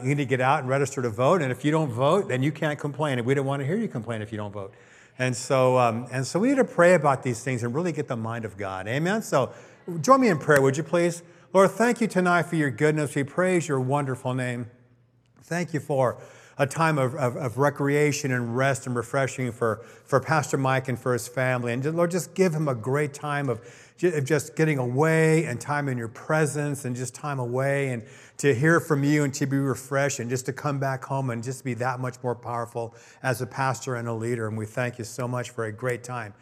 you need to get out and register to vote. And if you don't vote, then you can't complain. And we don't want to hear you complain if you don't vote. And so, um, and so we need to pray about these things and really get the mind of God. Amen. So join me in prayer, would you please? Lord, thank you tonight for your goodness. We praise your wonderful name. Thank you for a time of, of, of, recreation and rest and refreshing for, for Pastor Mike and for his family. And Lord, just give him a great time of just getting away and time in your presence and just time away and to hear from you and to be refreshed and just to come back home and just be that much more powerful as a pastor and a leader. And we thank you so much for a great time.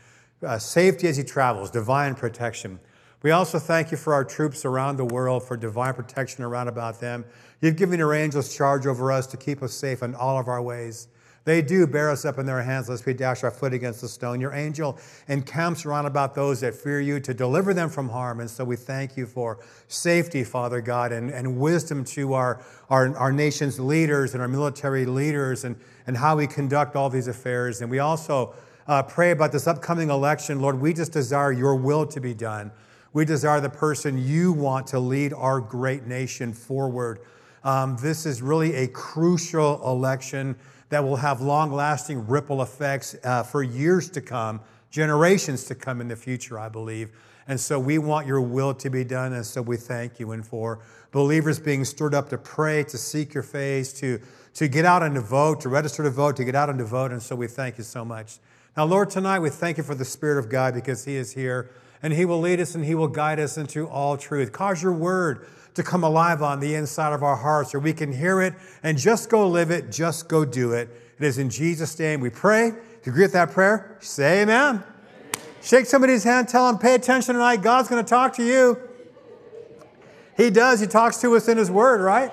Uh, safety as he travels, divine protection. We also thank you for our troops around the world, for divine protection around about them. You've given your angels charge over us to keep us safe in all of our ways. They do bear us up in their hands lest we dash our foot against the stone. Your angel encamps around about those that fear you to deliver them from harm. And so we thank you for safety, Father God, and, and wisdom to our, our, our nation's leaders and our military leaders and, and how we conduct all these affairs. And we also uh, pray about this upcoming election. Lord, we just desire your will to be done. We desire the person you want to lead our great nation forward. Um, this is really a crucial election that will have long lasting ripple effects uh, for years to come, generations to come in the future, I believe. And so we want your will to be done. And so we thank you. And for believers being stirred up to pray, to seek your face, to, to get out and to vote, to register to vote, to get out and to vote. And so we thank you so much. Now, Lord, tonight we thank you for the Spirit of God because He is here and He will lead us and He will guide us into all truth. Cause your word to come alive on the inside of our hearts, where we can hear it and just go live it, just go do it. It is in Jesus' name we pray. If you agree with that prayer, say amen. amen. Shake somebody's hand, tell them, pay attention tonight. God's going to talk to you. He does. He talks to us in His Word, right?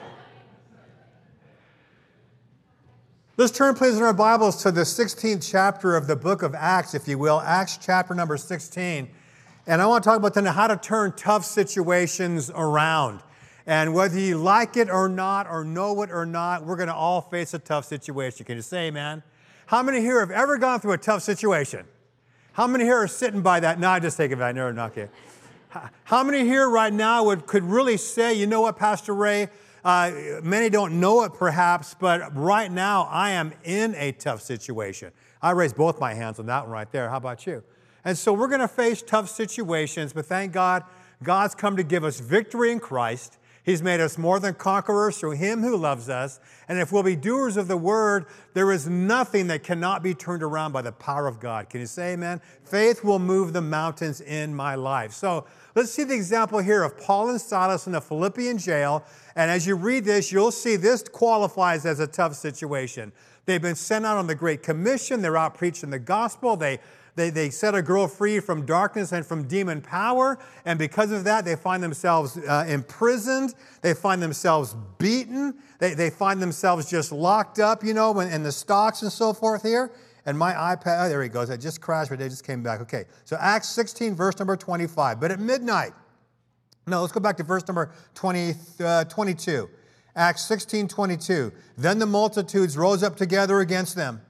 Let's turn, please, in our Bibles to the 16th chapter of the book of Acts, if you will. Acts chapter number 16. And I want to talk about tonight how to turn tough situations around. And whether you like it or not, or know it or not, we're going to all face a tough situation. Can you say amen? How many here have ever gone through a tough situation? How many here are sitting by that? No, I just take it back. No, not okay. How many here right now would, could really say, you know what, Pastor Ray? Uh, many don't know it perhaps, but right now I am in a tough situation. I raised both my hands on that one right there. How about you? And so we're going to face tough situations, but thank God, God's come to give us victory in Christ. He's made us more than conquerors through Him who loves us. And if we'll be doers of the word, there is nothing that cannot be turned around by the power of God. Can you say amen? Faith will move the mountains in my life. So let's see the example here of Paul and Silas in the Philippian jail. And as you read this, you'll see this qualifies as a tough situation. They've been sent out on the Great Commission. They're out preaching the gospel. They they, they set a girl free from darkness and from demon power. And because of that, they find themselves uh, imprisoned. They find themselves beaten. They, they find themselves just locked up, you know, in, in the stocks and so forth here. And my iPad, oh, there he goes. I just crashed, but they just came back. Okay. So Acts 16, verse number 25. But at midnight, no, let's go back to verse number 20, uh, 22. Acts 16, 22. Then the multitudes rose up together against them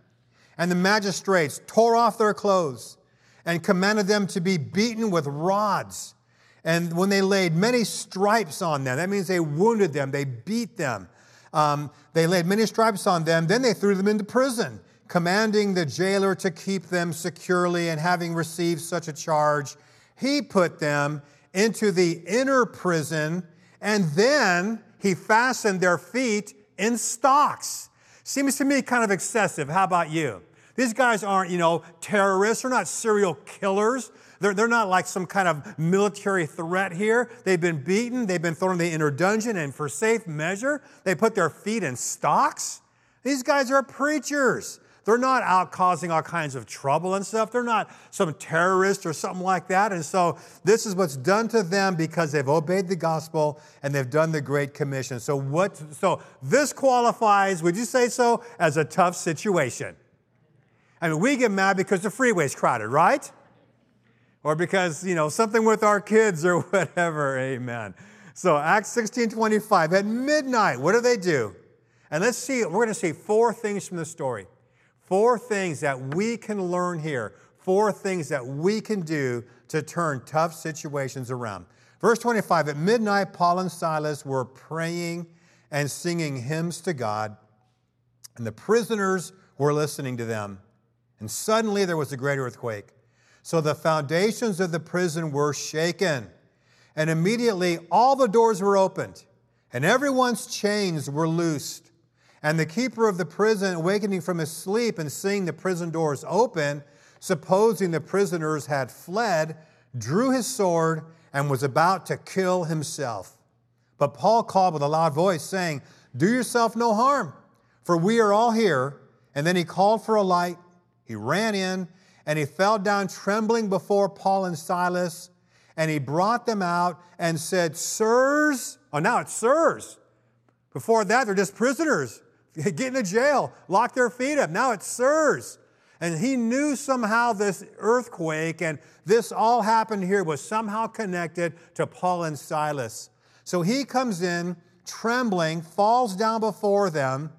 and the magistrates tore off their clothes and commanded them to be beaten with rods. And when they laid many stripes on them, that means they wounded them, they beat them. Um, they laid many stripes on them, then they threw them into prison, commanding the jailer to keep them securely. And having received such a charge, he put them into the inner prison, and then he fastened their feet in stocks. Seems to me kind of excessive. How about you? These guys aren't, you know, terrorists. They're not serial killers. They're, they're not like some kind of military threat here. They've been beaten. They've been thrown in the inner dungeon. And for safe measure, they put their feet in stocks. These guys are preachers. They're not out causing all kinds of trouble and stuff. They're not some terrorist or something like that. And so this is what's done to them because they've obeyed the gospel and they've done the Great Commission. So what so this qualifies, would you say so, as a tough situation? I mean, we get mad because the freeway's crowded, right? Or because, you know, something with our kids or whatever. Amen. So Acts 16 25, at midnight, what do they do? And let's see, we're going to see four things from the story. Four things that we can learn here. Four things that we can do to turn tough situations around. Verse 25, at midnight, Paul and Silas were praying and singing hymns to God, and the prisoners were listening to them. And suddenly there was a great earthquake. So the foundations of the prison were shaken, and immediately all the doors were opened, and everyone's chains were loosed. And the keeper of the prison, awakening from his sleep and seeing the prison doors open, supposing the prisoners had fled, drew his sword and was about to kill himself. But Paul called with a loud voice, saying, Do yourself no harm, for we are all here. And then he called for a light. He ran in, and he fell down trembling before Paul and Silas. And he brought them out and said, Sirs, oh, now it's sirs. Before that, they're just prisoners. Get into jail, lock their feet up. Now it's sirs. And he knew somehow this earthquake and this all happened here was somehow connected to Paul and Silas. So he comes in trembling, falls down before them,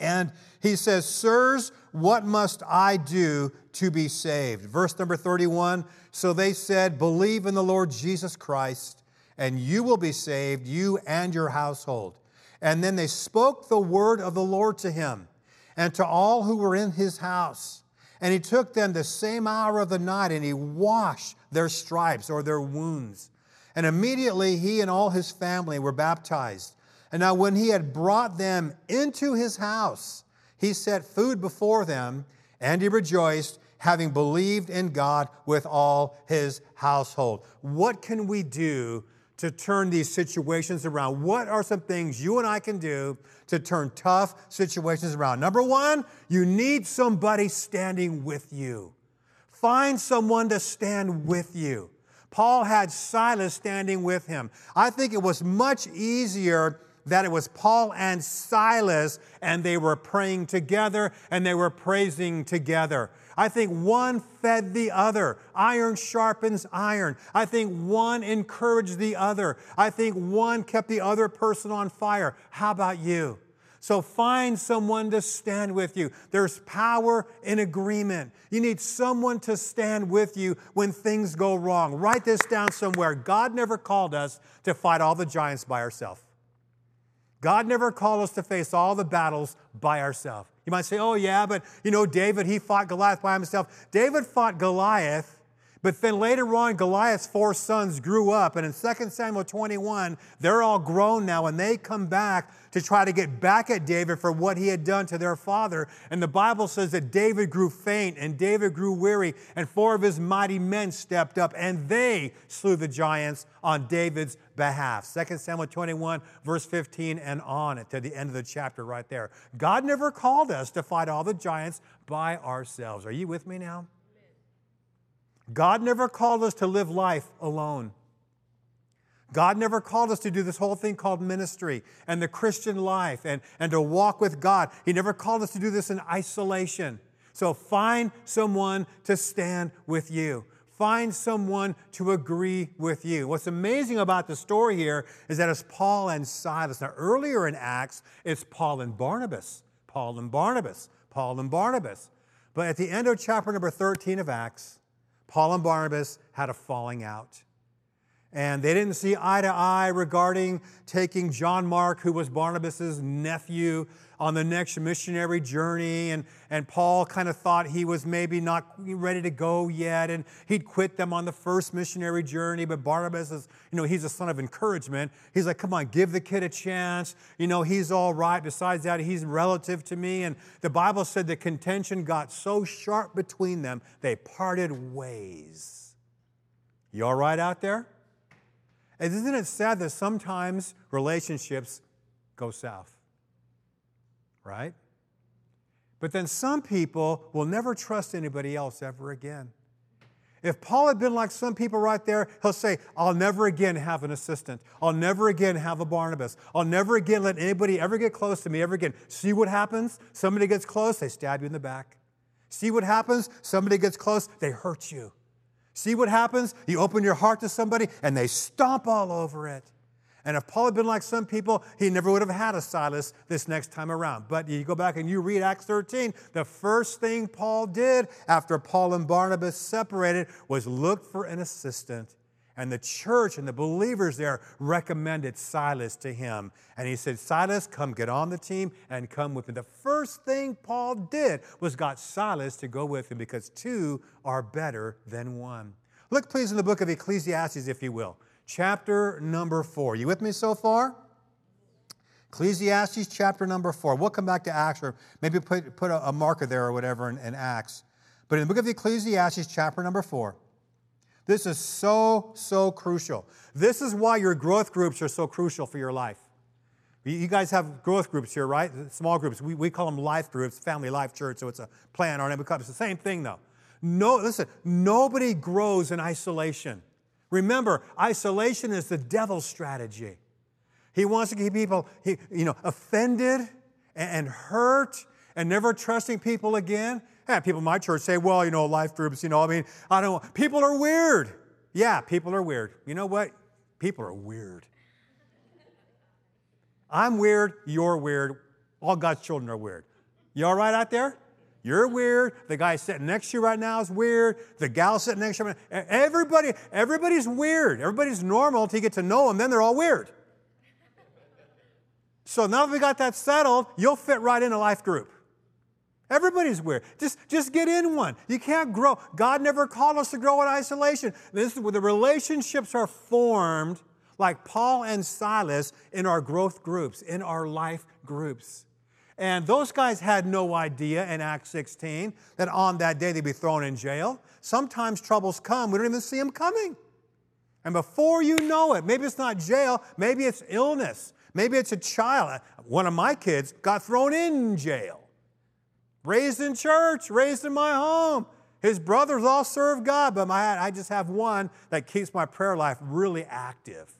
and he says, Sirs, what must I do to be saved? Verse number 31 So they said, Believe in the Lord Jesus Christ, and you will be saved, you and your household. And then they spoke the word of the Lord to him and to all who were in his house. And he took them the same hour of the night and he washed their stripes or their wounds. And immediately he and all his family were baptized. And now, when he had brought them into his house, he set food before them, and he rejoiced, having believed in God with all his household. What can we do to turn these situations around? What are some things you and I can do to turn tough situations around? Number one, you need somebody standing with you. Find someone to stand with you. Paul had Silas standing with him. I think it was much easier that it was Paul and Silas and they were praying together and they were praising together. I think one fed the other. Iron sharpens iron. I think one encouraged the other. I think one kept the other person on fire. How about you? So find someone to stand with you. There's power in agreement. You need someone to stand with you when things go wrong. Write this down somewhere. God never called us to fight all the giants by ourselves. God never called us to face all the battles by ourselves. You might say, oh, yeah, but you know, David, he fought Goliath by himself. David fought Goliath but then later on, Goliath's four sons grew up, and in 2 Samuel 21, they're all grown now, and they come back to try to get back at David for what he had done to their father. And the Bible says that David grew faint, and David grew weary, and four of his mighty men stepped up, and they slew the giants on David's behalf. 2 Samuel 21, verse 15, and on to the end of the chapter right there. God never called us to fight all the giants by ourselves. Are you with me now? God never called us to live life alone. God never called us to do this whole thing called ministry and the Christian life and, and to walk with God. He never called us to do this in isolation. So find someone to stand with you. Find someone to agree with you. What's amazing about the story here is that it's Paul and Silas. Now, earlier in Acts, it's Paul and Barnabas. Paul and Barnabas. Paul and Barnabas. But at the end of chapter number 13 of Acts, Paul and Barnabas had a falling out. And they didn't see eye to eye regarding taking John Mark, who was Barnabas' nephew, on the next missionary journey. And, and Paul kind of thought he was maybe not ready to go yet. And he'd quit them on the first missionary journey. But Barnabas is, you know, he's a son of encouragement. He's like, come on, give the kid a chance. You know, he's all right. Besides that, he's relative to me. And the Bible said the contention got so sharp between them, they parted ways. You all right out there? And isn't it sad that sometimes relationships go south? right? But then some people will never trust anybody else ever again. If Paul had been like some people right there, he'll say, I'll never again have an assistant. I'll never again have a Barnabas. I'll never again let anybody ever get close to me ever again. See what happens? Somebody gets close, they stab you in the back. See what happens? Somebody gets close, they hurt you. See what happens? You open your heart to somebody and they stomp all over it. And if Paul had been like some people, he never would have had a Silas this next time around. But you go back and you read Acts 13, the first thing Paul did after Paul and Barnabas separated was look for an assistant. And the church and the believers there recommended Silas to him. And he said, Silas, come get on the team and come with me. The first thing Paul did was got Silas to go with him because two are better than one. Look, please, in the book of Ecclesiastes, if you will, chapter number four. You with me so far? Ecclesiastes chapter number four. We'll come back to Acts or maybe put, put a, a marker there or whatever in, in Acts. But in the book of Ecclesiastes, chapter number four, this is so, so crucial. This is why your growth groups are so crucial for your life. You guys have growth groups here, right? Small groups. We, we call them life groups, family life church, so it's a plan. Our name becomes It's the same thing, though. No, listen, nobody grows in isolation. Remember, isolation is the devil's strategy. He wants to keep people, he, you know, offended and hurt and never trusting people again. Yeah, people in my church say, well, you know, life groups, you know, I mean, I don't, people are weird. Yeah, people are weird. You know what? People are weird. I'm weird, you're weird, all God's children are weird. You all right out there? You're weird. The guy sitting next to you right now is weird. The gal sitting next to you, everybody, everybody's weird. Everybody's normal until you get to know them, then they're all weird. So now that we got that settled, you'll fit right in a life group. Everybody's weird. Just, just get in one. You can't grow. God never called us to grow in isolation. This is where the relationships are formed, like Paul and Silas, in our growth groups, in our life groups. And those guys had no idea in Acts 16 that on that day they'd be thrown in jail. Sometimes troubles come, we don't even see them coming. And before you know it, maybe it's not jail, maybe it's illness, maybe it's a child. One of my kids got thrown in jail. Raised in church, raised in my home. His brothers all serve God, but my, I just have one that keeps my prayer life really active.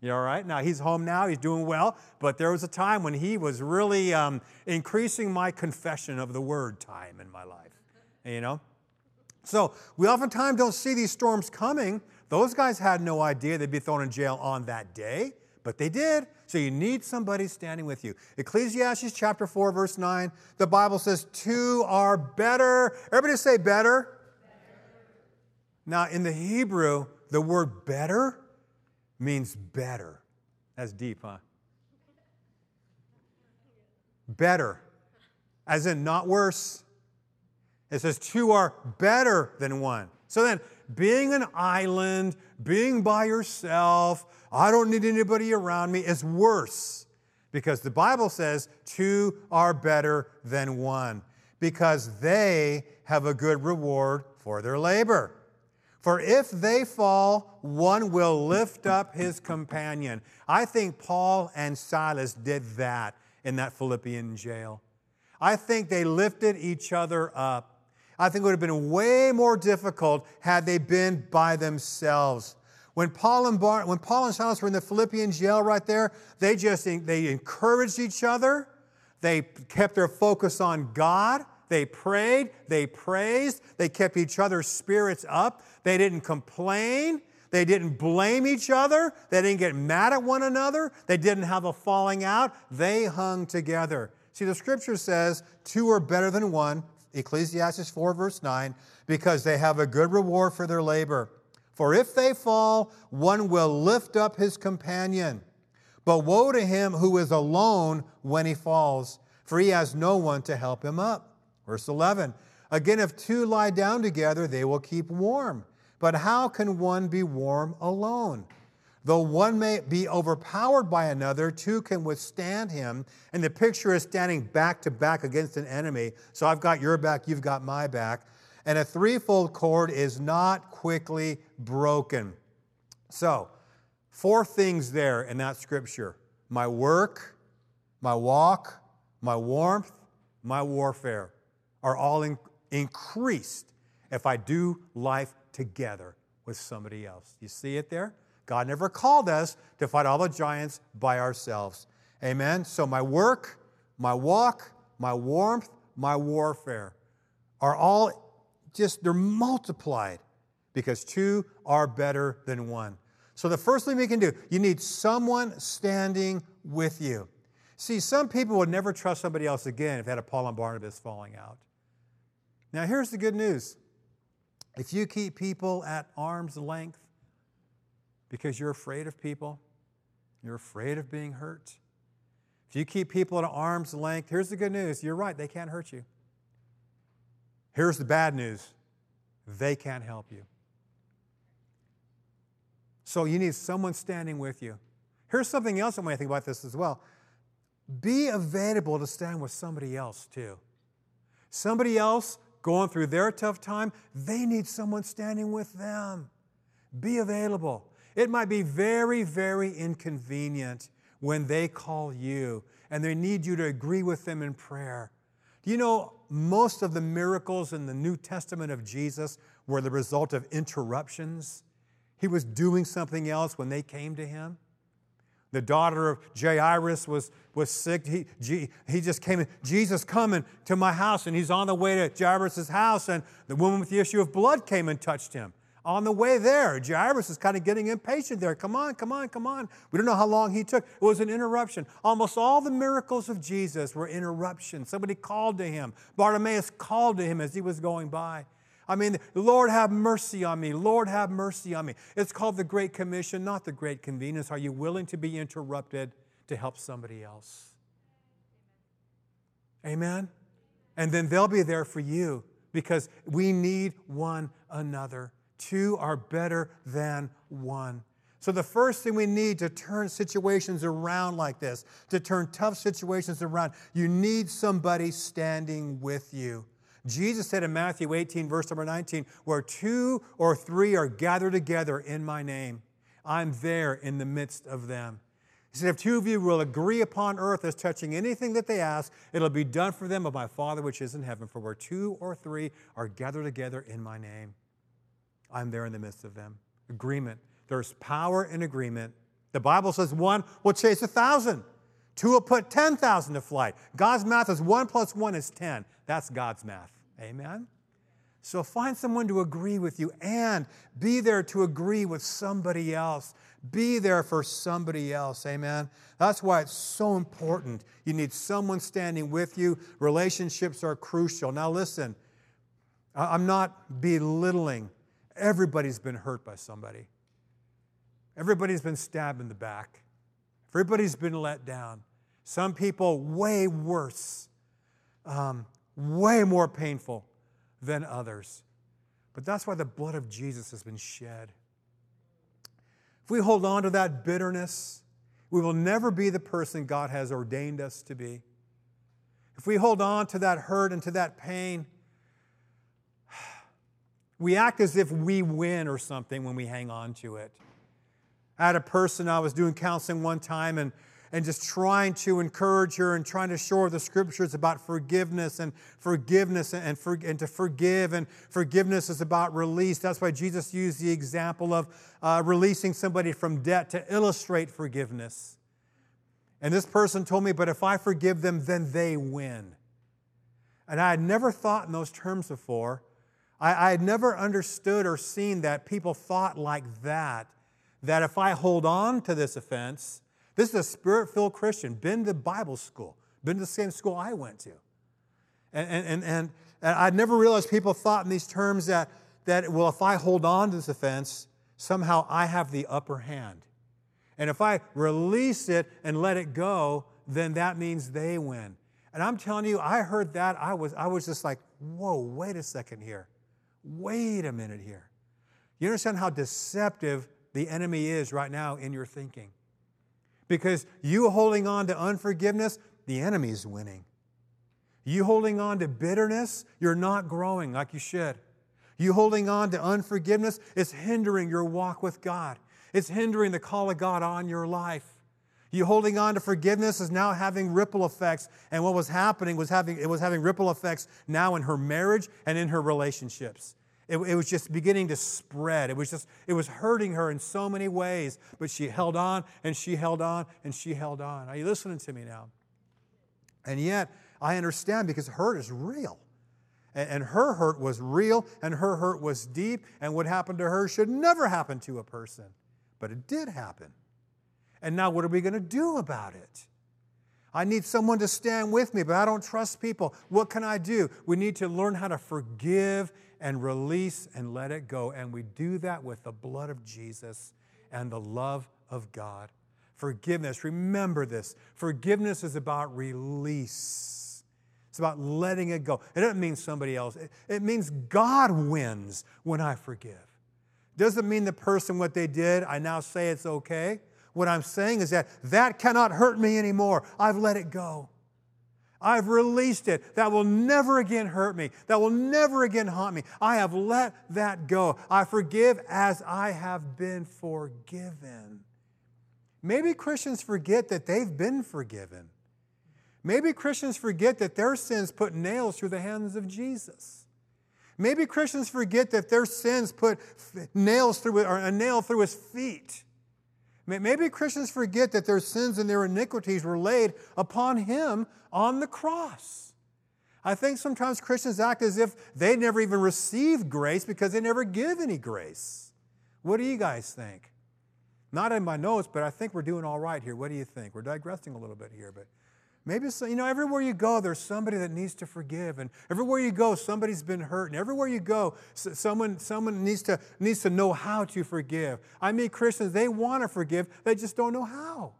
You all right? Now he's home now, he's doing well, but there was a time when he was really um, increasing my confession of the word time in my life. You know? So we oftentimes don't see these storms coming. Those guys had no idea they'd be thrown in jail on that day, but they did. So you need somebody standing with you. Ecclesiastes chapter 4, verse 9, the Bible says, Two are better. Everybody say better. better. Now, in the Hebrew, the word better means better. That's deep, huh? Better, as in not worse. It says two are better than one. So then, being an island, being by yourself, I don't need anybody around me is worse because the Bible says two are better than one because they have a good reward for their labor. For if they fall, one will lift up his companion. I think Paul and Silas did that in that Philippian jail. I think they lifted each other up. I think it would have been way more difficult had they been by themselves. When Paul and, Bar- when Paul and Silas were in the Philippian jail right there, they just they encouraged each other. They kept their focus on God. They prayed. They praised. They kept each other's spirits up. They didn't complain. They didn't blame each other. They didn't get mad at one another. They didn't have a falling out. They hung together. See, the scripture says two are better than one, Ecclesiastes 4, verse 9, because they have a good reward for their labor. For if they fall, one will lift up his companion. But woe to him who is alone when he falls, for he has no one to help him up. Verse 11 Again, if two lie down together, they will keep warm. But how can one be warm alone? Though one may be overpowered by another, two can withstand him. And the picture is standing back to back against an enemy. So I've got your back, you've got my back and a threefold cord is not quickly broken. So, four things there in that scripture my work, my walk, my warmth, my warfare are all in- increased if I do life together with somebody else. You see it there? God never called us to fight all the giants by ourselves. Amen? So, my work, my walk, my warmth, my warfare are all just they're multiplied because two are better than one. So the first thing we can do, you need someone standing with you. See, some people would never trust somebody else again if they had a Paul and Barnabas falling out. Now, here's the good news if you keep people at arm's length, because you're afraid of people, you're afraid of being hurt. If you keep people at arm's length, here's the good news you're right, they can't hurt you. Here's the bad news they can't help you. So you need someone standing with you. Here's something else I want to think about this as well. Be available to stand with somebody else too. Somebody else going through their tough time, they need someone standing with them. Be available. It might be very, very inconvenient when they call you and they need you to agree with them in prayer. Do you know most of the miracles in the New Testament of Jesus were the result of interruptions? He was doing something else when they came to him. The daughter of Jairus was, was sick. He, he just came in. Jesus coming to my house, and he's on the way to Jairus' house, and the woman with the issue of blood came and touched him. On the way there, Jairus is kind of getting impatient there. Come on, come on, come on. We don't know how long he took. It was an interruption. Almost all the miracles of Jesus were interruptions. Somebody called to him. Bartimaeus called to him as he was going by. I mean, Lord, have mercy on me. Lord, have mercy on me. It's called the Great Commission, not the Great Convenience. Are you willing to be interrupted to help somebody else? Amen? And then they'll be there for you because we need one another. Two are better than one. So, the first thing we need to turn situations around like this, to turn tough situations around, you need somebody standing with you. Jesus said in Matthew 18, verse number 19, where two or three are gathered together in my name, I'm there in the midst of them. He said, If two of you will agree upon earth as touching anything that they ask, it'll be done for them of my Father which is in heaven. For where two or three are gathered together in my name, I'm there in the midst of them. Agreement. There's power in agreement. The Bible says one will chase a thousand, two will put 10,000 to flight. God's math is one plus one is 10. That's God's math. Amen? So find someone to agree with you and be there to agree with somebody else. Be there for somebody else. Amen? That's why it's so important. You need someone standing with you. Relationships are crucial. Now, listen, I'm not belittling Everybody's been hurt by somebody. Everybody's been stabbed in the back. Everybody's been let down. Some people, way worse, um, way more painful than others. But that's why the blood of Jesus has been shed. If we hold on to that bitterness, we will never be the person God has ordained us to be. If we hold on to that hurt and to that pain, we act as if we win or something when we hang on to it. I had a person I was doing counseling one time and, and just trying to encourage her and trying to show her the scriptures about forgiveness and forgiveness and, for, and to forgive. And forgiveness is about release. That's why Jesus used the example of uh, releasing somebody from debt to illustrate forgiveness. And this person told me, but if I forgive them, then they win. And I had never thought in those terms before. I, I had never understood or seen that people thought like that, that if I hold on to this offense, this is a spirit filled Christian, been to Bible school, been to the same school I went to. And, and, and, and, and I'd never realized people thought in these terms that, that, well, if I hold on to this offense, somehow I have the upper hand. And if I release it and let it go, then that means they win. And I'm telling you, I heard that. I was, I was just like, whoa, wait a second here wait a minute here. You understand how deceptive the enemy is right now in your thinking? Because you holding on to unforgiveness, the enemy is winning. You holding on to bitterness, you're not growing like you should. You holding on to unforgiveness, it's hindering your walk with God. It's hindering the call of God on your life. You holding on to forgiveness is now having ripple effects. And what was happening was having, it was having ripple effects now in her marriage and in her relationships. It, it, was just beginning to spread. It was just, it was hurting her in so many ways, but she held on and she held on and she held on. Are you listening to me now? And yet, I understand because hurt is real. And, and her hurt was real and her hurt was deep, and what happened to her should never happen to a person. But it did happen. And now, what are we going to do about it? I need someone to stand with me, but I don't trust people. What can I do? We need to learn how to forgive and release and let it go. And we do that with the blood of Jesus and the love of God. Forgiveness, remember this. Forgiveness is about release. It's about letting it go. It doesn't mean somebody else. It, it means God wins when I forgive. Doesn't mean the person, what they did, I now say it's okay. What I'm saying is that that cannot hurt me anymore. I've let it go. I've released it. That will never again hurt me. That will never again haunt me. I have let that go. I forgive as I have been forgiven. Maybe Christians forget that they've been forgiven. Maybe Christians forget that their sins put nails through the hands of Jesus. Maybe Christians forget that their sins put nails through or a nail through his feet. Maybe Christians forget that their sins and their iniquities were laid upon him on the cross. I think sometimes Christians act as if they never even received grace because they never give any grace. What do you guys think? Not in my notes, but I think we're doing all right here. What do you think? We're digressing a little bit here, but Maybe, so, you know, everywhere you go, there's somebody that needs to forgive. And everywhere you go, somebody's been hurt. And everywhere you go, someone, someone needs, to, needs to know how to forgive. I mean, Christians, they want to forgive, they just don't know how.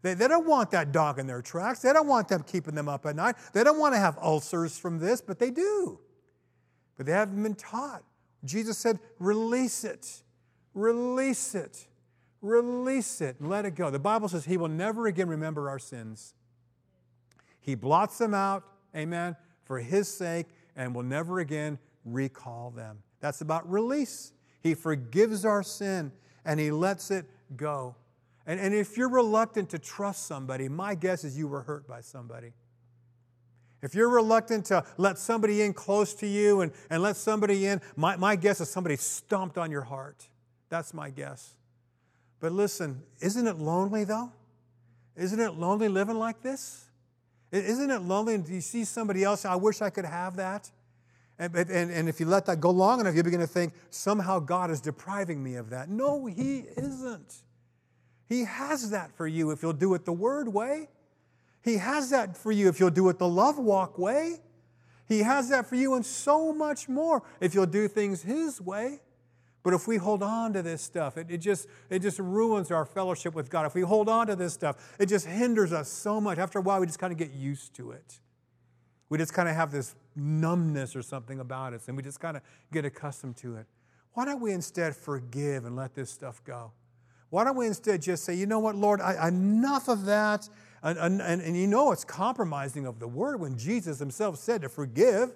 They, they don't want that dog in their tracks. They don't want them keeping them up at night. They don't want to have ulcers from this, but they do. But they haven't been taught. Jesus said, release it. Release it. Release it let it go. The Bible says he will never again remember our sins. He blots them out, amen, for His sake and will never again recall them. That's about release. He forgives our sin and He lets it go. And, and if you're reluctant to trust somebody, my guess is you were hurt by somebody. If you're reluctant to let somebody in close to you and, and let somebody in, my, my guess is somebody stomped on your heart. That's my guess. But listen, isn't it lonely though? Isn't it lonely living like this? Isn't it lonely? And you see somebody else, I wish I could have that. And, and, and if you let that go long enough, you begin to think, somehow God is depriving me of that. No, He isn't. He has that for you if you'll do it the Word way. He has that for you if you'll do it the love walk way. He has that for you and so much more if you'll do things His way. But if we hold on to this stuff, it, it, just, it just ruins our fellowship with God. If we hold on to this stuff, it just hinders us so much. After a while, we just kind of get used to it. We just kind of have this numbness or something about us, and we just kind of get accustomed to it. Why don't we instead forgive and let this stuff go? Why don't we instead just say, you know what, Lord, I, enough of that? And, and, and, and you know it's compromising of the word when Jesus himself said to forgive.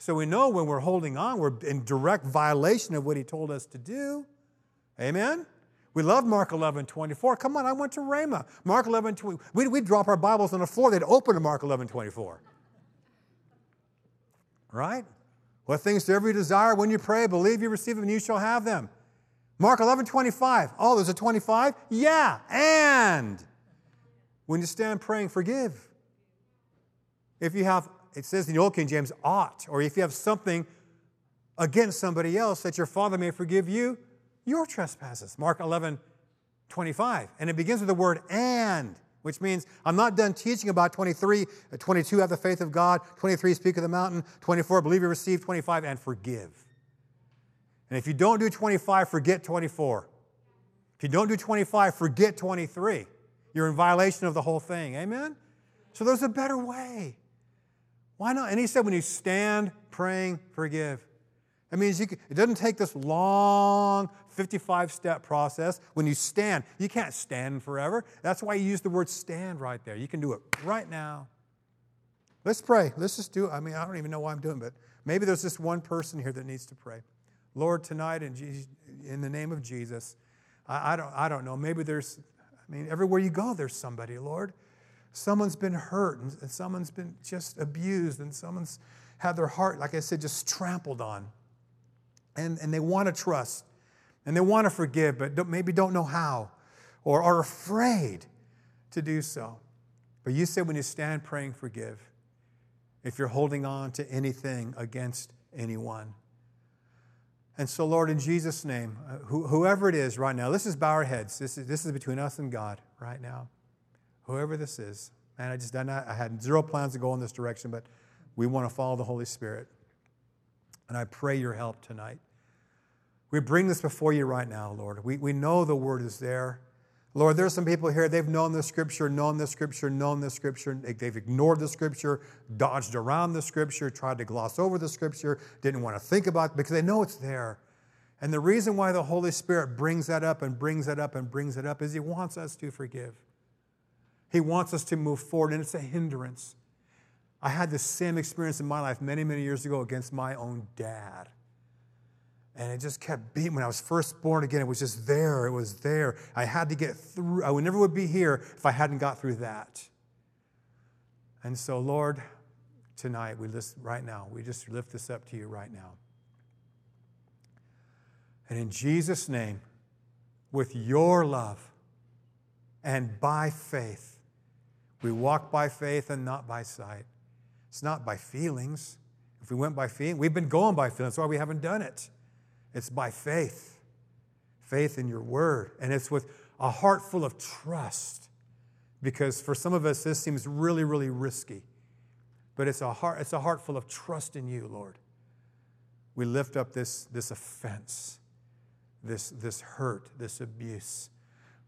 So we know when we're holding on, we're in direct violation of what he told us to do. Amen? We love Mark 11, 24. Come on, I went to Rhema. Mark 11, 20. We'd, we'd drop our Bibles on the floor, they'd open to Mark 11, 24. Right? What things do every desire when you pray, believe you receive them, and you shall have them. Mark 11, 25. Oh, there's a 25? Yeah, and when you stand praying, forgive. If you have it says in the Old King James, ought, or if you have something against somebody else, that your Father may forgive you your trespasses. Mark 11, 25. And it begins with the word and, which means I'm not done teaching about 23. Uh, 22, have the faith of God. 23, speak of the mountain. 24, believe you receive. 25, and forgive. And if you don't do 25, forget 24. If you don't do 25, forget 23. You're in violation of the whole thing. Amen? So there's a better way. Why not? And he said, when you stand praying, forgive. That means can, it doesn't take this long 55 step process. When you stand, you can't stand forever. That's why you use the word stand right there. You can do it right now. Let's pray. Let's just do it. I mean, I don't even know why I'm doing it, but maybe there's just one person here that needs to pray. Lord, tonight in, Jesus, in the name of Jesus, I, I, don't, I don't know. Maybe there's, I mean, everywhere you go, there's somebody, Lord. Someone's been hurt and someone's been just abused and someone's had their heart, like I said, just trampled on. And, and they want to trust and they want to forgive, but don't, maybe don't know how or are afraid to do so. But you said when you stand praying, forgive if you're holding on to anything against anyone. And so, Lord, in Jesus' name, uh, whoever it is right now, let's just bow our heads. This is, this is between us and God right now whoever this is. And I just done I had zero plans to go in this direction, but we want to follow the Holy Spirit. And I pray your help tonight. We bring this before you right now, Lord. We, we know the word is there. Lord, there's some people here, they've known the scripture, known the scripture, known the scripture. They've ignored the scripture, dodged around the scripture, tried to gloss over the scripture, didn't want to think about it because they know it's there. And the reason why the Holy Spirit brings that up and brings that up and brings it up is He wants us to forgive. He wants us to move forward, and it's a hindrance. I had the same experience in my life many, many years ago against my own dad. And it just kept beating. When I was first born again, it was just there. It was there. I had to get through. I would never would be here if I hadn't got through that. And so, Lord, tonight, we list right now, we just lift this up to you right now. And in Jesus' name, with your love and by faith, we walk by faith and not by sight. It's not by feelings. If we went by feeling, we've been going by feelings. That's why we haven't done it. It's by faith, faith in your word. And it's with a heart full of trust. Because for some of us, this seems really, really risky. But it's a heart, it's a heart full of trust in you, Lord. We lift up this, this offense, this, this hurt, this abuse.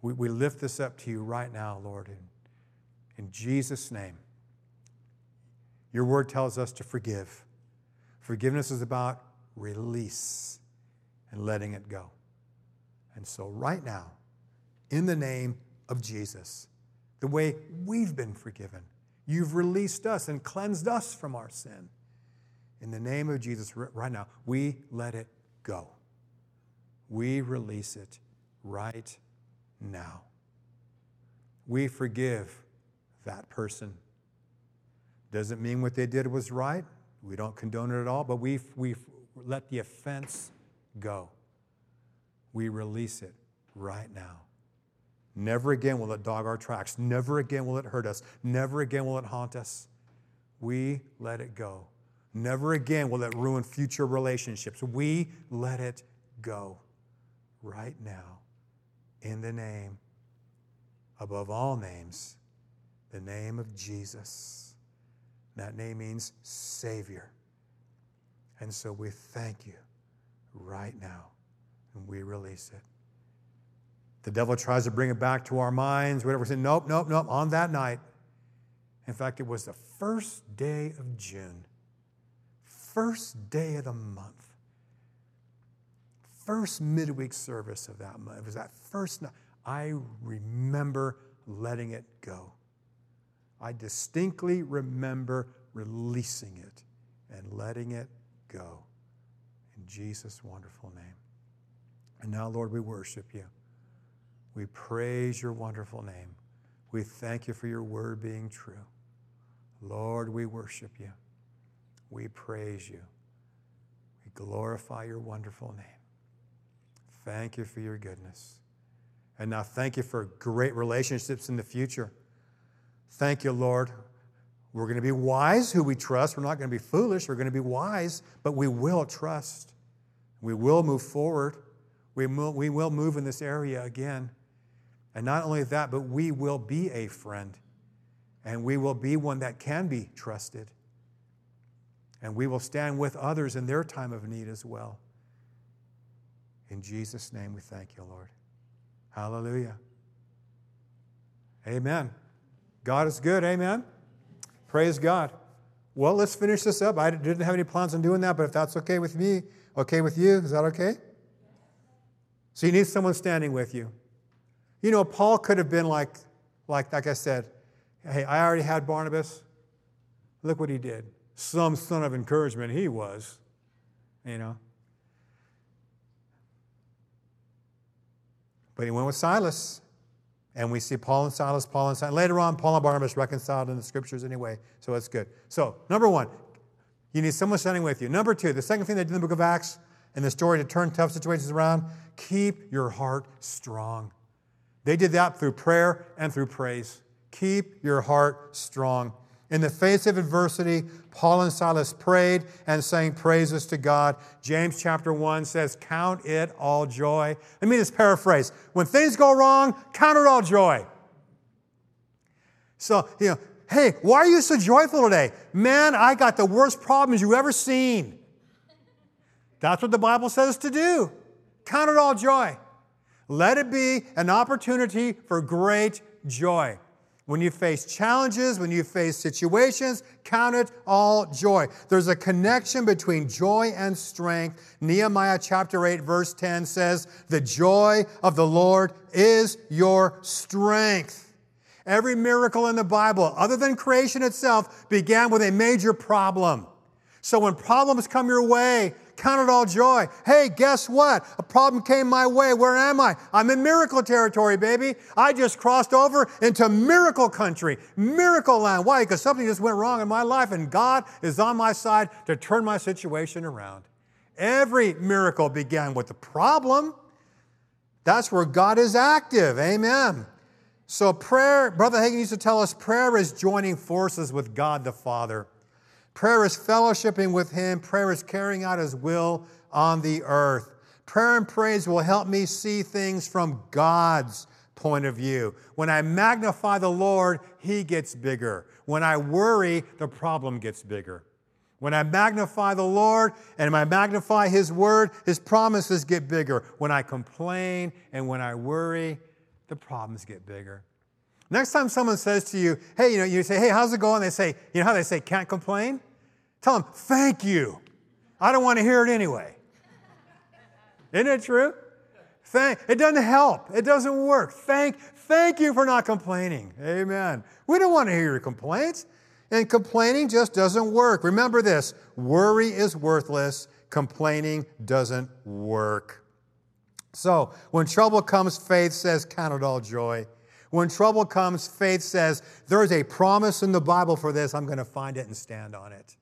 We, we lift this up to you right now, Lord, in, Jesus' name. Your word tells us to forgive. Forgiveness is about release and letting it go. And so, right now, in the name of Jesus, the way we've been forgiven, you've released us and cleansed us from our sin. In the name of Jesus, right now, we let it go. We release it right now. We forgive that person. Doesn't mean what they did was right. We don't condone it at all, but we we let the offense go. We release it right now. Never again will it dog our tracks. Never again will it hurt us. Never again will it haunt us. We let it go. Never again will it ruin future relationships. We let it go right now in the name, above all names, the name of Jesus. That name means Savior. And so we thank you right now. And we release it. The devil tries to bring it back to our minds, whatever. Say, nope, nope, nope, on that night. In fact, it was the first day of June, first day of the month, first midweek service of that month. It was that first night. I remember letting it go. I distinctly remember releasing it and letting it go. In Jesus' wonderful name. And now, Lord, we worship you. We praise your wonderful name. We thank you for your word being true. Lord, we worship you. We praise you. We glorify your wonderful name. Thank you for your goodness. And now, thank you for great relationships in the future. Thank you, Lord, we're going to be wise who we trust. We're not going to be foolish. We're going to be wise, but we will trust. We will move forward. We will, we will move in this area again. And not only that, but we will be a friend. And we will be one that can be trusted. And we will stand with others in their time of need as well. In Jesus' name, we thank you, Lord. Hallelujah. Amen. God is good. Amen. Praise God. Well, let's finish this up. I didn't have any plans on doing that, but if that's okay with me, okay with you, is that okay? So you need someone standing with you. You know, Paul could have been like, like, like I said, hey, I already had Barnabas. Look what he did. Some son of encouragement he was, you know. But he went with Silas. And we see Paul and Silas, Paul and Silas. Later on, Paul and Barnabas reconciled in the scriptures anyway, so it's good. So, number one, you need someone standing with you. Number two, the second thing they did in the book of Acts and the story to turn tough situations around, keep your heart strong. They did that through prayer and through praise. Keep your heart strong. In the face of adversity, Paul and Silas prayed and sang praises to God. James chapter 1 says, Count it all joy. Let me just paraphrase. When things go wrong, count it all joy. So, you know, hey, why are you so joyful today? Man, I got the worst problems you ever seen. That's what the Bible says to do. Count it all joy. Let it be an opportunity for great joy. When you face challenges, when you face situations, count it all joy. There's a connection between joy and strength. Nehemiah chapter 8, verse 10 says, The joy of the Lord is your strength. Every miracle in the Bible, other than creation itself, began with a major problem. So when problems come your way, count it all joy. Hey, guess what? A problem came my way. Where am I? I'm in miracle territory, baby. I just crossed over into miracle country, miracle land. Why? Because something just went wrong in my life, and God is on my side to turn my situation around. Every miracle began with a problem. That's where God is active. Amen. So, prayer, Brother Hagin used to tell us prayer is joining forces with God the Father. Prayer is fellowshipping with Him. Prayer is carrying out His will on the earth. Prayer and praise will help me see things from God's point of view. When I magnify the Lord, He gets bigger. When I worry, the problem gets bigger. When I magnify the Lord and I magnify His word, His promises get bigger. When I complain and when I worry, the problems get bigger. Next time someone says to you, hey, you know, you say, hey, how's it going? They say, you know how they say, can't complain? Tell them, thank you. I don't want to hear it anyway. Isn't it true? Thank, it doesn't help. It doesn't work. Thank, thank you for not complaining. Amen. We don't want to hear your complaints. And complaining just doesn't work. Remember this worry is worthless, complaining doesn't work. So, when trouble comes, faith says, Count it all joy. When trouble comes, faith says, There is a promise in the Bible for this. I'm going to find it and stand on it.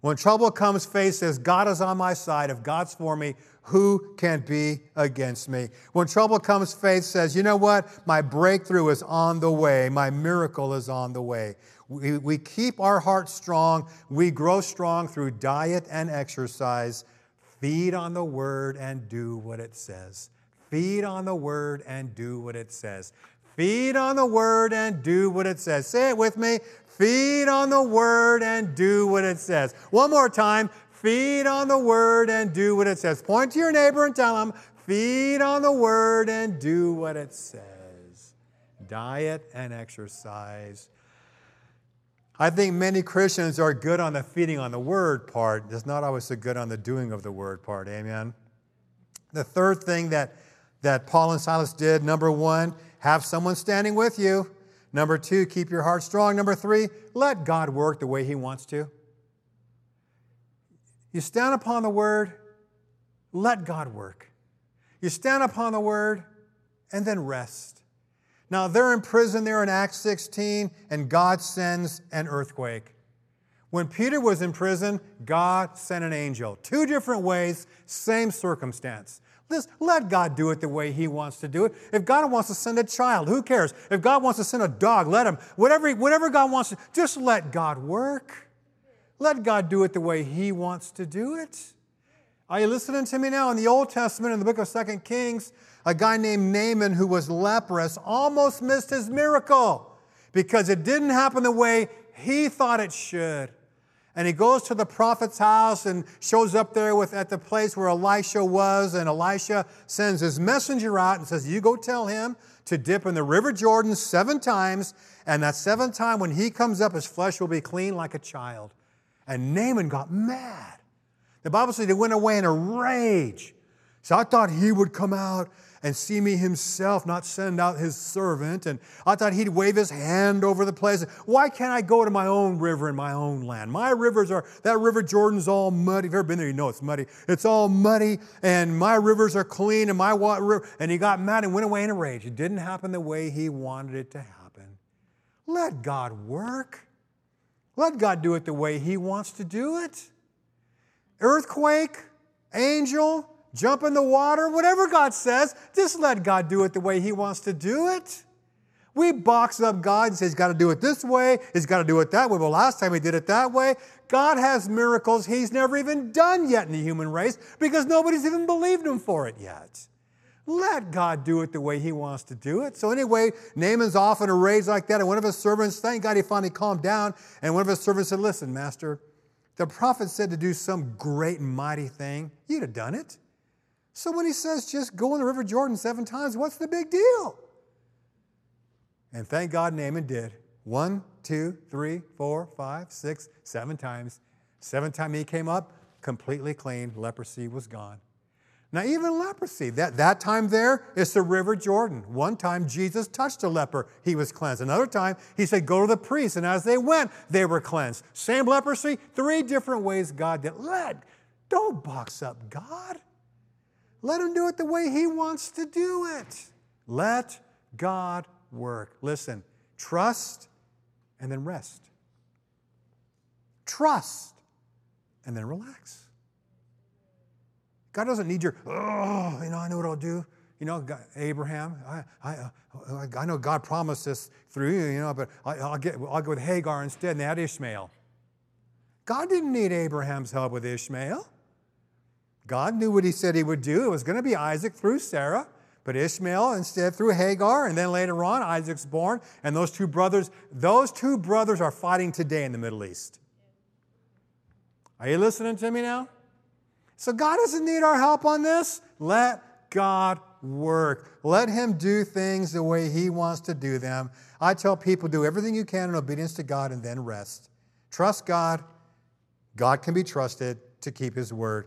When trouble comes, faith says, God is on my side. If God's for me, who can be against me? When trouble comes, faith says, You know what? My breakthrough is on the way. My miracle is on the way. We, we keep our hearts strong. We grow strong through diet and exercise. Feed on the word and do what it says. Feed on the word and do what it says. Feed on the word and do what it says. Say it with me. Feed on the word and do what it says. One more time. Feed on the word and do what it says. Point to your neighbor and tell him, feed on the word and do what it says. Diet and exercise. I think many Christians are good on the feeding on the word part, It's not always so good on the doing of the word part. Amen. The third thing that, that Paul and Silas did, number one, have someone standing with you. Number two, keep your heart strong. Number three, let God work the way He wants to. You stand upon the word, let God work. You stand upon the word and then rest. Now, they're in prison there in Acts 16, and God sends an earthquake. When Peter was in prison, God sent an angel. Two different ways, same circumstance. Let God do it the way He wants to do it. If God wants to send a child, who cares? If God wants to send a dog, let Him. Whatever, whatever God wants to, just let God work. Let God do it the way He wants to do it. Are you listening to me now? In the Old Testament, in the book of Second Kings, a guy named Naaman who was leprous almost missed his miracle because it didn't happen the way he thought it should. And he goes to the prophet's house and shows up there with, at the place where Elisha was. And Elisha sends his messenger out and says, You go tell him to dip in the river Jordan seven times. And that seventh time, when he comes up, his flesh will be clean like a child. And Naaman got mad. The Bible says he went away in a rage. So I thought he would come out and see me himself, not send out his servant. And I thought he'd wave his hand over the place. Why can't I go to my own river in my own land? My rivers are, that river Jordan's all muddy. If you've ever been there, you know it's muddy. It's all muddy, and my rivers are clean, and my water, and he got mad and went away in a rage. It didn't happen the way he wanted it to happen. Let God work. Let God do it the way he wants to do it. Earthquake, angel, jump in the water, whatever God says, just let God do it the way He wants to do it. We box up God and say He's got to do it this way, He's got to do it that way. Well, last time He did it that way. God has miracles He's never even done yet in the human race because nobody's even believed Him for it yet. Let God do it the way He wants to do it. So, anyway, Naaman's off in a rage like that, and one of his servants, thank God he finally calmed down, and one of his servants said, Listen, Master, the prophet said to do some great and mighty thing. You'd have done it. So when he says just go in the River Jordan seven times, what's the big deal? And thank God Naaman did. One, two, three, four, five, six, seven times. Seven time he came up, completely clean, leprosy was gone. Now, even leprosy, that, that time there is the River Jordan. One time Jesus touched a leper, he was cleansed. Another time he said, Go to the priest. And as they went, they were cleansed. Same leprosy, three different ways God did. Let, don't box up God. Let him do it the way he wants to do it. Let God work. Listen, trust and then rest. Trust and then relax. God doesn't need your, oh, you know, I know what I'll do. You know, God, Abraham, I, I, uh, I know God promised this through you, you know, but I, will get, I'll go with Hagar instead, and they Ishmael. God didn't need Abraham's help with Ishmael. God knew what he said he would do. It was going to be Isaac through Sarah, but Ishmael instead through Hagar, and then later on, Isaac's born, and those two brothers, those two brothers are fighting today in the Middle East. Are you listening to me now? So God doesn't need our help on this. Let God work. Let Him do things the way He wants to do them. I tell people do everything you can in obedience to God and then rest. Trust God. God can be trusted to keep His word.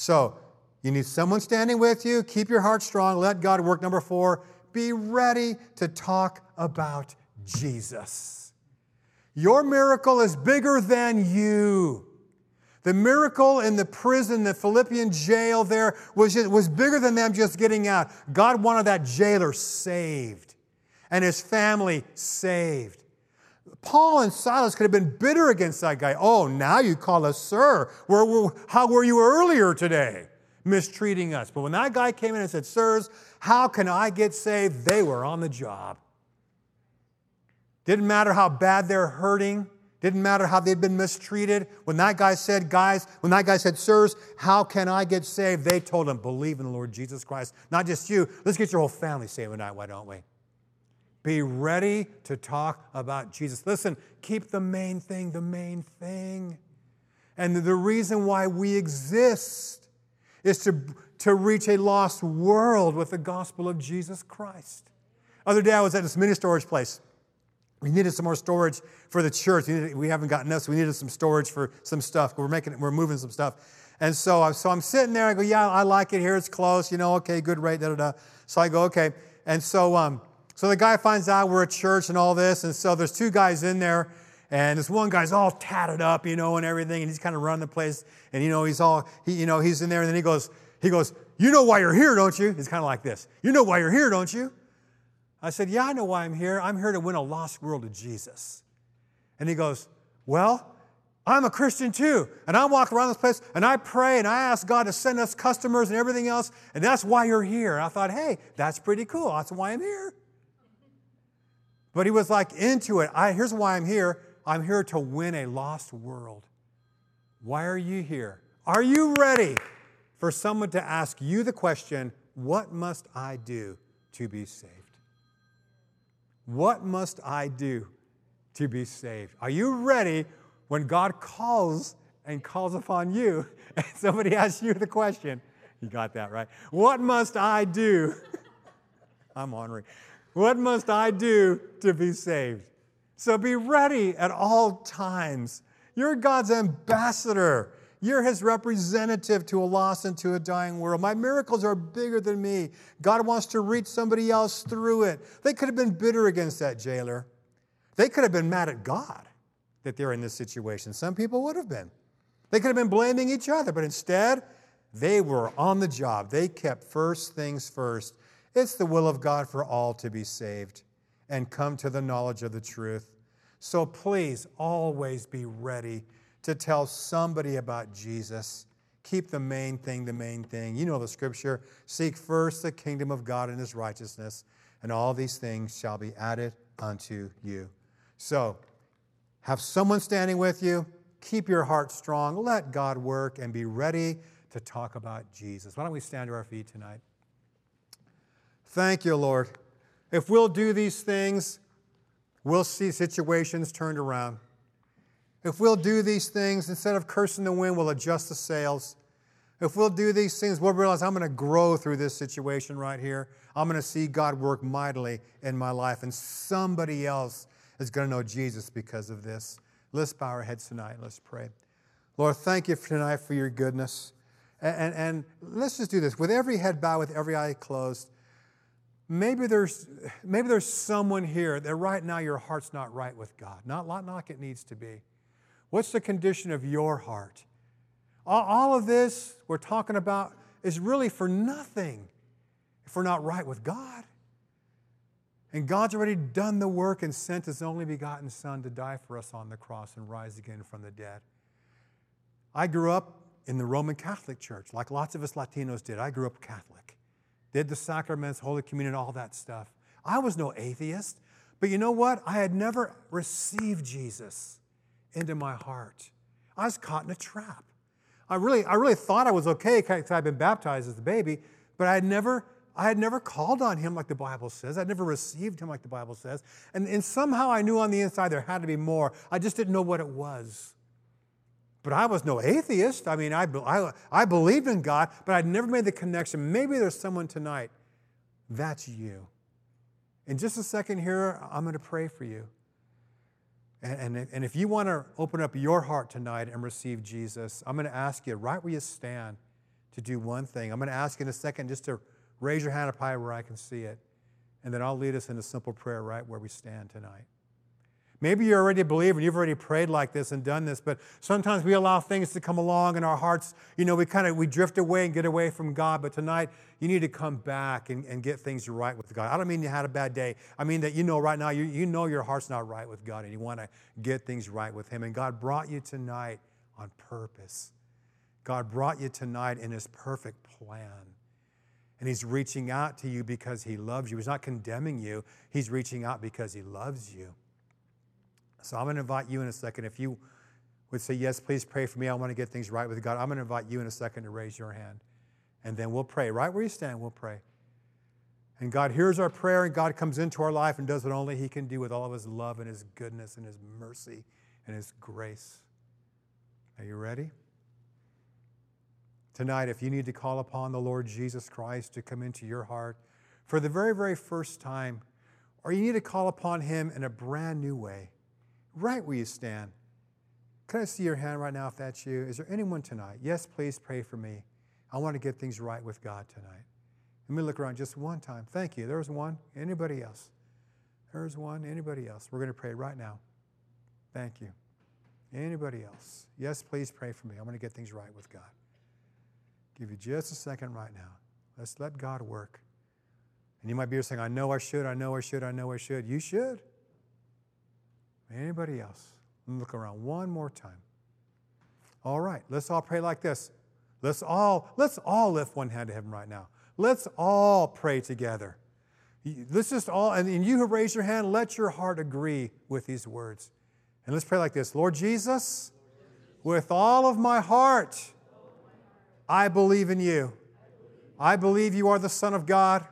So, you need someone standing with you. Keep your heart strong. Let God work. Number four, be ready to talk about Jesus. Your miracle is bigger than you. The miracle in the prison, the Philippian jail there, was, just, was bigger than them just getting out. God wanted that jailer saved and his family saved. Paul and Silas could have been bitter against that guy. Oh, now you call us sir. Where, where, how were you earlier today? Mistreating us. But when that guy came in and said, Sirs, how can I get saved? They were on the job. Didn't matter how bad they're hurting. Didn't matter how they'd been mistreated. When that guy said, guys, when that guy said, sirs, how can I get saved? They told him, believe in the Lord Jesus Christ. Not just you. Let's get your whole family saved tonight, why don't we? Be ready to talk about Jesus. Listen, keep the main thing the main thing. And the reason why we exist is to, to reach a lost world with the gospel of Jesus Christ. Other day I was at this mini storage place. We needed some more storage for the church. We, needed, we haven't gotten enough, so we needed some storage for some stuff. We're making, we're moving some stuff. And so, I, so I'm sitting there. I go, yeah, I like it here. It's close. You know, okay, good rate. Da da da. So I go, okay. And so, um, so the guy finds out we're at church and all this. And so there's two guys in there, and this one guy's all tatted up, you know, and everything, and he's kind of running the place. And you know, he's all, he, you know, he's in there, and then he goes, he goes, you know why you're here, don't you? He's kind of like this. You know why you're here, don't you? I said, Yeah, I know why I'm here. I'm here to win a lost world to Jesus. And he goes, Well, I'm a Christian too. And I walk around this place and I pray and I ask God to send us customers and everything else. And that's why you're here. And I thought, Hey, that's pretty cool. That's why I'm here. But he was like into it. I, here's why I'm here I'm here to win a lost world. Why are you here? Are you ready for someone to ask you the question, What must I do to be saved? What must I do to be saved? Are you ready when God calls and calls upon you and somebody asks you the question? You got that right. What must I do? I'm honoring. What must I do to be saved? So be ready at all times. You're God's ambassador. You're his representative to a lost and to a dying world. My miracles are bigger than me. God wants to reach somebody else through it. They could have been bitter against that jailer. They could have been mad at God that they're in this situation. Some people would have been. They could have been blaming each other, but instead, they were on the job. They kept first things first. It's the will of God for all to be saved and come to the knowledge of the truth. So please always be ready to tell somebody about Jesus. Keep the main thing the main thing. You know the scripture seek first the kingdom of God and his righteousness, and all these things shall be added unto you. So, have someone standing with you. Keep your heart strong. Let God work and be ready to talk about Jesus. Why don't we stand to our feet tonight? Thank you, Lord. If we'll do these things, we'll see situations turned around. If we'll do these things, instead of cursing the wind, we'll adjust the sails. If we'll do these things, we'll realize I'm going to grow through this situation right here. I'm going to see God work mightily in my life, and somebody else is going to know Jesus because of this. Let's bow our heads tonight. Let's pray. Lord, thank you for tonight for your goodness. And, and, and let's just do this with every head bowed, with every eye closed. Maybe there's, maybe there's someone here that right now your heart's not right with God, not, like it needs to be. What's the condition of your heart? All of this we're talking about is really for nothing if we're not right with God. And God's already done the work and sent his only begotten Son to die for us on the cross and rise again from the dead. I grew up in the Roman Catholic Church, like lots of us Latinos did. I grew up Catholic, did the sacraments, Holy Communion, all that stuff. I was no atheist, but you know what? I had never received Jesus into my heart. I was caught in a trap. I really, I really thought I was okay because I'd been baptized as a baby, but I had never, I had never called on him like the Bible says. I'd never received him like the Bible says. And, and somehow I knew on the inside there had to be more. I just didn't know what it was. But I was no atheist. I mean, I, I, I believed in God, but I'd never made the connection. Maybe there's someone tonight. That's you. In just a second here, I'm going to pray for you. And, and, and if you want to open up your heart tonight and receive Jesus, I'm going to ask you right where you stand to do one thing. I'm going to ask you in a second just to raise your hand up high where I can see it. And then I'll lead us in a simple prayer right where we stand tonight. Maybe you're already a believer and you've already prayed like this and done this, but sometimes we allow things to come along in our hearts. You know, we kind of we drift away and get away from God. But tonight, you need to come back and, and get things right with God. I don't mean you had a bad day. I mean that you know right now you, you know your heart's not right with God and you want to get things right with Him. And God brought you tonight on purpose. God brought you tonight in His perfect plan. And He's reaching out to you because He loves you. He's not condemning you, He's reaching out because He loves you. So I'm going to invite you in a second. If you would say, Yes, please pray for me. I want to get things right with God. I'm going to invite you in a second to raise your hand. And then we'll pray. Right where you stand, we'll pray. And God hears our prayer, and God comes into our life and does what only He can do with all of His love and His goodness and His mercy and His grace. Are you ready? Tonight, if you need to call upon the Lord Jesus Christ to come into your heart for the very, very first time, or you need to call upon Him in a brand new way, right where you stand. Can I see your hand right now if that's you? Is there anyone tonight? Yes, please pray for me. I want to get things right with God tonight. Let me look around just one time. Thank you. There's one. Anybody else? There's one. Anybody else? We're going to pray right now. Thank you. Anybody else? Yes, please pray for me. I want to get things right with God. Give you just a second right now. Let's let God work. And you might be saying, I know I should, I know I should, I know I should. You should. Anybody else? Look around one more time. All right, let's all pray like this. Let's all let's all lift one hand to heaven right now. Let's all pray together. Let's just all and you who raise your hand, let your heart agree with these words. And let's pray like this. Lord Jesus, with all of my heart, I believe in you. I believe you are the Son of God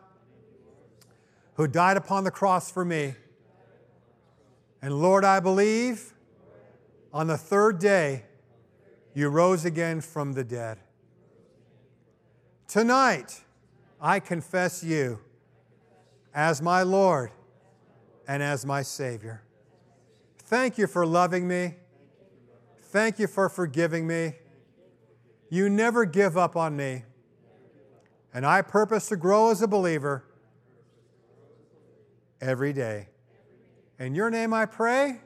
who died upon the cross for me. And Lord, I believe on the third day you rose again from the dead. Tonight, I confess you as my Lord and as my Savior. Thank you for loving me. Thank you for forgiving me. You never give up on me. And I purpose to grow as a believer every day. In your name I pray.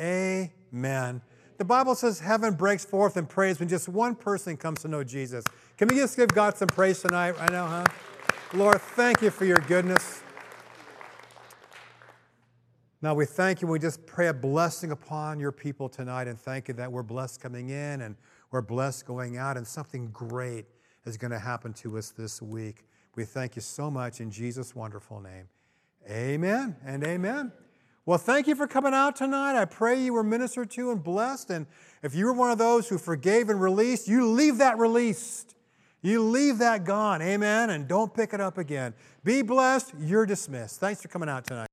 Amen. The Bible says heaven breaks forth in praise when just one person comes to know Jesus. Can we just give God some praise tonight, right now, huh? Lord, thank you for your goodness. Now we thank you. We just pray a blessing upon your people tonight and thank you that we're blessed coming in and we're blessed going out and something great is going to happen to us this week. We thank you so much in Jesus' wonderful name. Amen and amen. Well, thank you for coming out tonight. I pray you were ministered to and blessed. And if you were one of those who forgave and released, you leave that released. You leave that gone. Amen. And don't pick it up again. Be blessed. You're dismissed. Thanks for coming out tonight.